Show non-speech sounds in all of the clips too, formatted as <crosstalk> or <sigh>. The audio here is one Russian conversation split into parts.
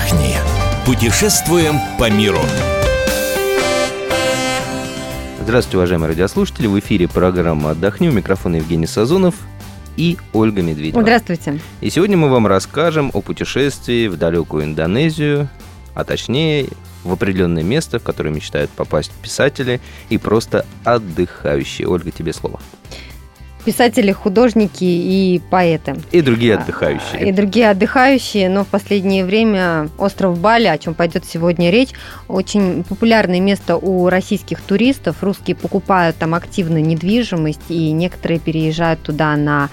отдохни. Путешествуем по миру. Здравствуйте, уважаемые радиослушатели. В эфире программа «Отдохни». У микрофона Евгений Сазонов и Ольга Медведева. Здравствуйте. И сегодня мы вам расскажем о путешествии в далекую Индонезию, а точнее в определенное место, в которое мечтают попасть писатели и просто отдыхающие. Ольга, тебе слово. Писатели, художники и поэты. И другие отдыхающие. И другие отдыхающие, но в последнее время остров Бали, о чем пойдет сегодня речь, очень популярное место у российских туристов. Русские покупают там активно недвижимость, и некоторые переезжают туда на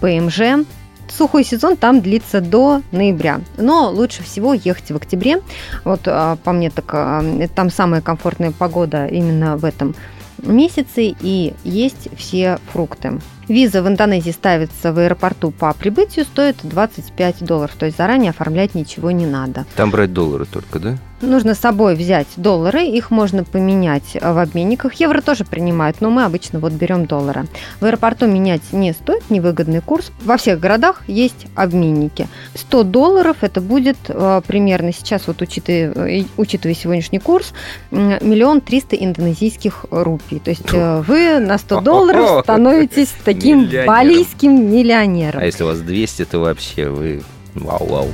ПМЖ, сухой сезон там длится до ноября, но лучше всего ехать в октябре. Вот а, по мне так а, там самая комфортная погода именно в этом месяце и есть все фрукты. Виза в Индонезии ставится в аэропорту по прибытию, стоит 25 долларов, то есть заранее оформлять ничего не надо. Там брать доллары только, да? Нужно с собой взять доллары, их можно поменять в обменниках. Евро тоже принимают, но мы обычно вот берем доллары. В аэропорту менять не стоит, невыгодный курс. Во всех городах есть обменники. 100 долларов это будет э, примерно сейчас, вот учитывая, э, учитывая сегодняшний курс, миллион триста индонезийских рупий. То есть э, вы на 100 <laughs> долларов становитесь таким <laughs> балийским миллионером. А если у вас 200, то вообще вы вау-вау.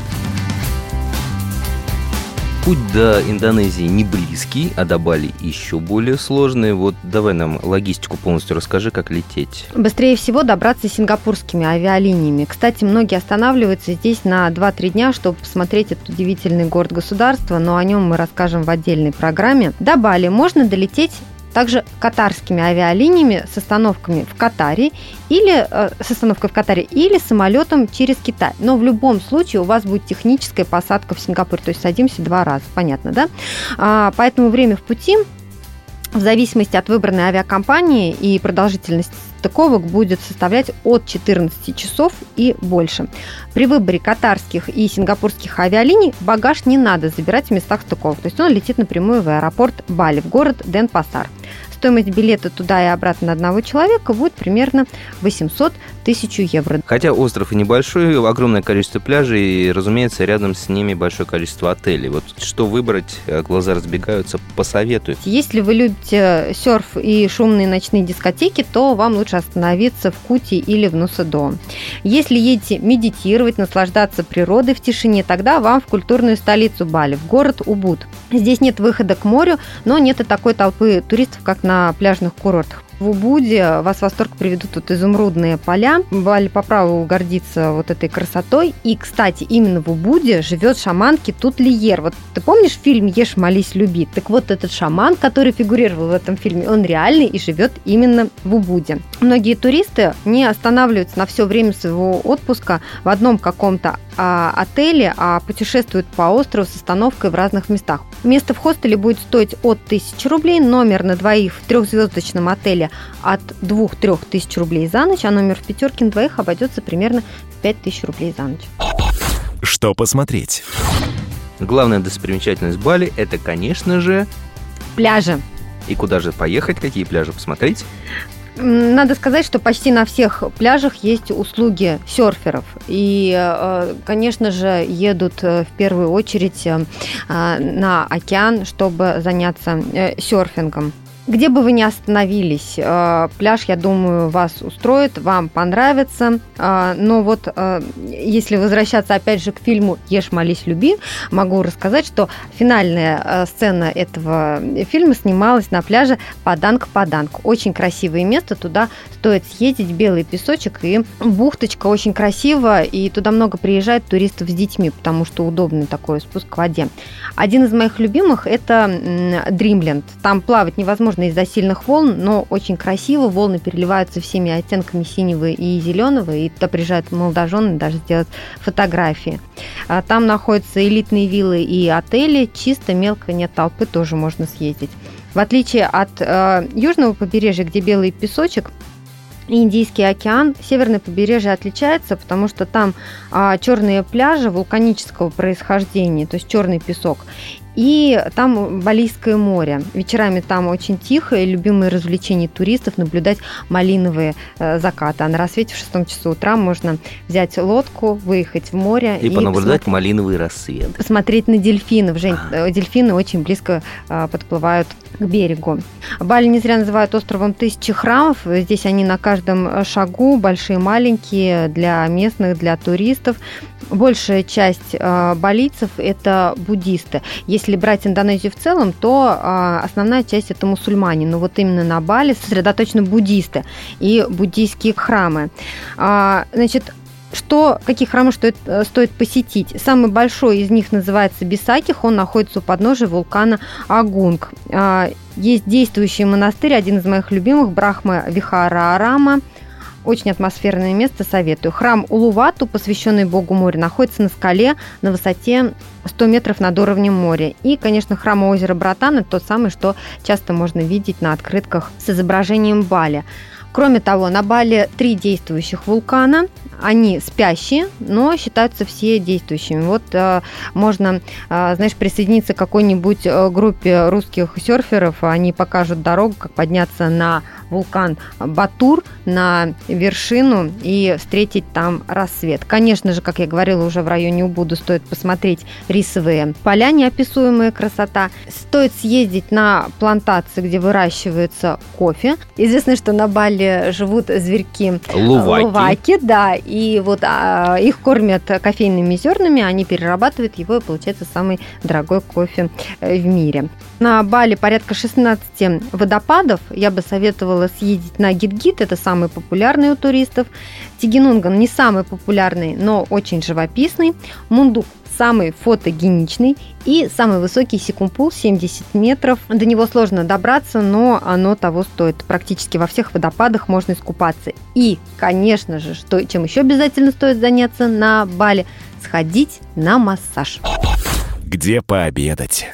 Путь до Индонезии не близкий, а до Бали еще более сложный. Вот давай нам логистику полностью расскажи, как лететь. Быстрее всего добраться сингапурскими авиалиниями. Кстати, многие останавливаются здесь на 2-3 дня, чтобы посмотреть этот удивительный город-государство, но о нем мы расскажем в отдельной программе. До Бали можно долететь также катарскими авиалиниями с остановками в Катаре или э, с остановкой в Катаре или самолетом через Китай. Но в любом случае у вас будет техническая посадка в Сингапур, то есть садимся два раза, понятно, да? А, поэтому время в пути в зависимости от выбранной авиакомпании и продолжительности стыковок будет составлять от 14 часов и больше. При выборе катарских и сингапурских авиалиний багаж не надо забирать в местах стыковок, то есть он летит напрямую в аэропорт Бали, в город Денпасар. Стоимость билета туда и обратно на одного человека будет примерно 800 тысяч евро. Хотя остров и небольшой, огромное количество пляжей, и, разумеется, рядом с ними большое количество отелей. Вот что выбрать, э, глаза разбегаются, посоветую. Если вы любите серф и шумные ночные дискотеки, то вам лучше остановиться в Кути или в Нусадо. Если едете медитировать, наслаждаться природой в тишине, тогда вам в культурную столицу Бали, в город Убуд. Здесь нет выхода к морю, но нет и такой толпы туристов, как на пляжных курортах. В Убуде вас в восторг приведут тут изумрудные поля. Бали по праву гордится вот этой красотой. И, кстати, именно в Убуде живет шаман Китут Лиер. Вот ты помнишь фильм «Ешь, молись, люби»? Так вот этот шаман, который фигурировал в этом фильме, он реальный и живет именно в Убуде. Многие туристы не останавливаются на все время своего отпуска в одном каком-то а, отеле, а путешествуют по острову с остановкой в разных местах. Место в хостеле будет стоить от 1000 рублей, номер на двоих в трехзвездочном отеле от 2-3 тысяч рублей за ночь, а номер в пятерке на двоих обойдется примерно в 5000 рублей за ночь. Что посмотреть? Главная достопримечательность Бали – это, конечно же... Пляжи. И куда же поехать, какие пляжи посмотреть? Надо сказать, что почти на всех пляжах есть услуги серферов. И, э, конечно же, едут э, в первую очередь э, на океан, чтобы заняться серфингом. Где бы вы ни остановились, э, пляж, я думаю, вас устроит, вам понравится. Э, но вот э, если возвращаться опять же к фильму «Ешь, молись, люби», могу рассказать, что финальная сцена этого фильма снималась на пляже Паданг-Паданг. Очень красивое место, туда стоит съездить, белый песочек и бухточка очень красивая, и туда много приезжает туристов с детьми, потому что удобный такой спуск к воде. Один из моих любимых – это Дримленд. Там плавать невозможно возможно, из-за сильных волн, но очень красиво. Волны переливаются всеми оттенками синего и зеленого, и туда приезжают молодожены даже сделать фотографии. А там находятся элитные виллы и отели, чисто, мелко, нет толпы, тоже можно съездить. В отличие от э, южного побережья, где белый песочек, Индийский океан, северное побережье отличается, потому что там а, черные пляжи вулканического происхождения, то есть черный песок. И там Балийское море. Вечерами там очень тихо, и любимые развлечения туристов наблюдать малиновые э, закаты. А на рассвете в шестом часу утра можно взять лодку, выехать в море. И, и понаблюдать малиновый рассвет. Посмотреть на дельфинов. Жень, а. дельфины очень близко э, подплывают к берегу. Бали не зря называют островом тысячи храмов. Здесь они на каждом шагу, большие, маленькие, для местных, для туристов. Большая часть э, балийцев – это буддисты. Если брать Индонезию в целом, то э, основная часть – это мусульмане. Но вот именно на Бали сосредоточены буддисты и буддийские храмы. Э, значит, что, какие храмы стоит, э, стоит посетить? Самый большой из них называется Бисаких, он находится у подножия вулкана Агунг. Есть действующий монастырь, один из моих любимых, Брахма Вихара Арама. Очень атмосферное место, советую. Храм Улувату, посвященный Богу моря, находится на скале на высоте 100 метров над уровнем моря. И, конечно, храм озера Братана, тот самый, что часто можно видеть на открытках с изображением Бали. Кроме того, на Бали три действующих вулкана. Они спящие, но считаются все действующими. Вот э, можно, э, знаешь, присоединиться к какой-нибудь э, группе русских серферов. Они покажут дорогу, как подняться на вулкан Батур на вершину и встретить там рассвет. Конечно же, как я говорила уже в районе Убуду, стоит посмотреть рисовые поля, неописуемая красота. Стоит съездить на плантации, где выращивается кофе. Известно, что на Бали живут зверьки луваки, луваки да, и вот а, их кормят кофейными зернами, они перерабатывают его, и получается самый дорогой кофе э, в мире. На Бали порядка 16 водопадов. Я бы советовала съездить на Гидгит, это самый популярный у туристов. Тигенунган не самый популярный, но очень живописный. Мундук самый фотогеничный и самый высокий секумпул 70 метров. До него сложно добраться, но оно того стоит. Практически во всех водопадах можно искупаться. И, конечно же, что, чем еще обязательно стоит заняться на Бали, сходить на массаж. Где пообедать?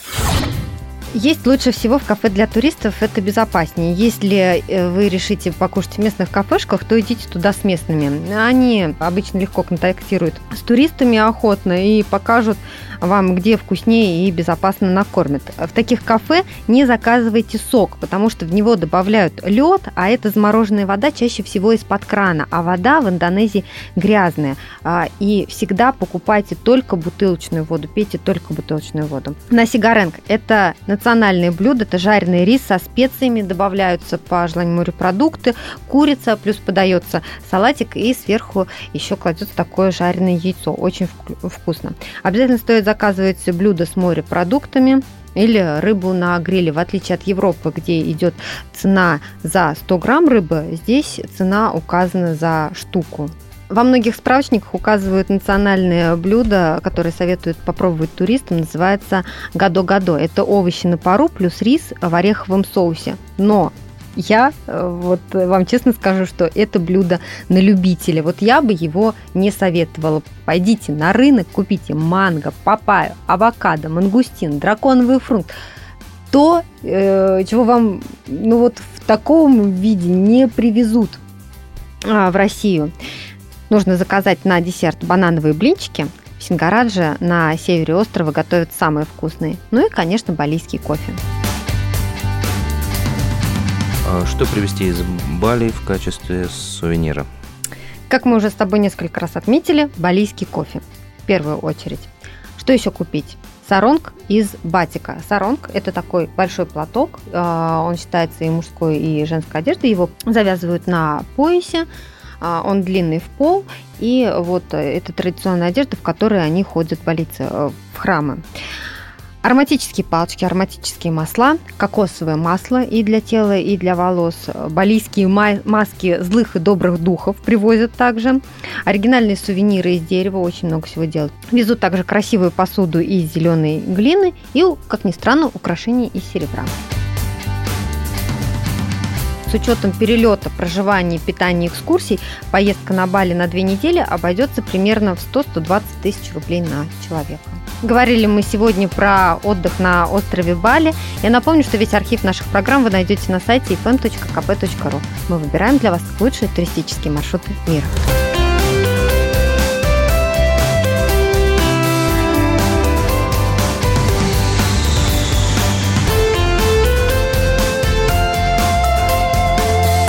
Есть лучше всего в кафе для туристов, это безопаснее. Если э, вы решите покушать в местных кафешках, то идите туда с местными. Они обычно легко контактируют с туристами охотно и покажут вам, где вкуснее и безопасно накормят. В таких кафе не заказывайте сок, потому что в него добавляют лед, а это замороженная вода чаще всего из-под крана, а вода в Индонезии грязная. А, и всегда покупайте только бутылочную воду, пейте только бутылочную воду. На сигаренг – это национальное блюдо, это жареный рис со специями, добавляются по желанию морепродукты, курица, плюс подается салатик и сверху еще кладется такое жареное яйцо. Очень вкусно. Обязательно стоит заказывать блюдо с морепродуктами или рыбу на гриле. В отличие от Европы, где идет цена за 100 грамм рыбы, здесь цена указана за штуку. Во многих справочниках указывают национальное блюдо, которое советуют попробовать туристам, называется гадо-гадо. Это овощи на пару плюс рис в ореховом соусе. Но я э, вот вам честно скажу, что это блюдо на любителя. Вот я бы его не советовала. Пойдите на рынок, купите манго, папайю, авокадо, мангустин, драконовый фрукт. То, э, чего вам ну вот в таком виде не привезут а, в Россию. Нужно заказать на десерт банановые блинчики. В Сингарадже на севере острова готовят самые вкусные. Ну и, конечно, балийский кофе. А что привезти из Бали в качестве сувенира? Как мы уже с тобой несколько раз отметили, балийский кофе в первую очередь. Что еще купить? Саронг из батика. Саронг – это такой большой платок, а, он считается и мужской, и женской одеждой. Его завязывают на поясе, он длинный в пол, и вот это традиционная одежда, в которой они ходят болиться э, в храмы. Ароматические палочки, ароматические масла, кокосовое масло и для тела, и для волос. Балийские маски злых и добрых духов привозят также. Оригинальные сувениры из дерева, очень много всего делают. Везут также красивую посуду из зеленой глины и, как ни странно, украшения из серебра. С учетом перелета, проживания, питания, экскурсий, поездка на Бали на две недели обойдется примерно в 100-120 тысяч рублей на человека. Говорили мы сегодня про отдых на острове Бали. Я напомню, что весь архив наших программ вы найдете на сайте fm.kp.ru. Мы выбираем для вас лучшие туристические маршруты мира.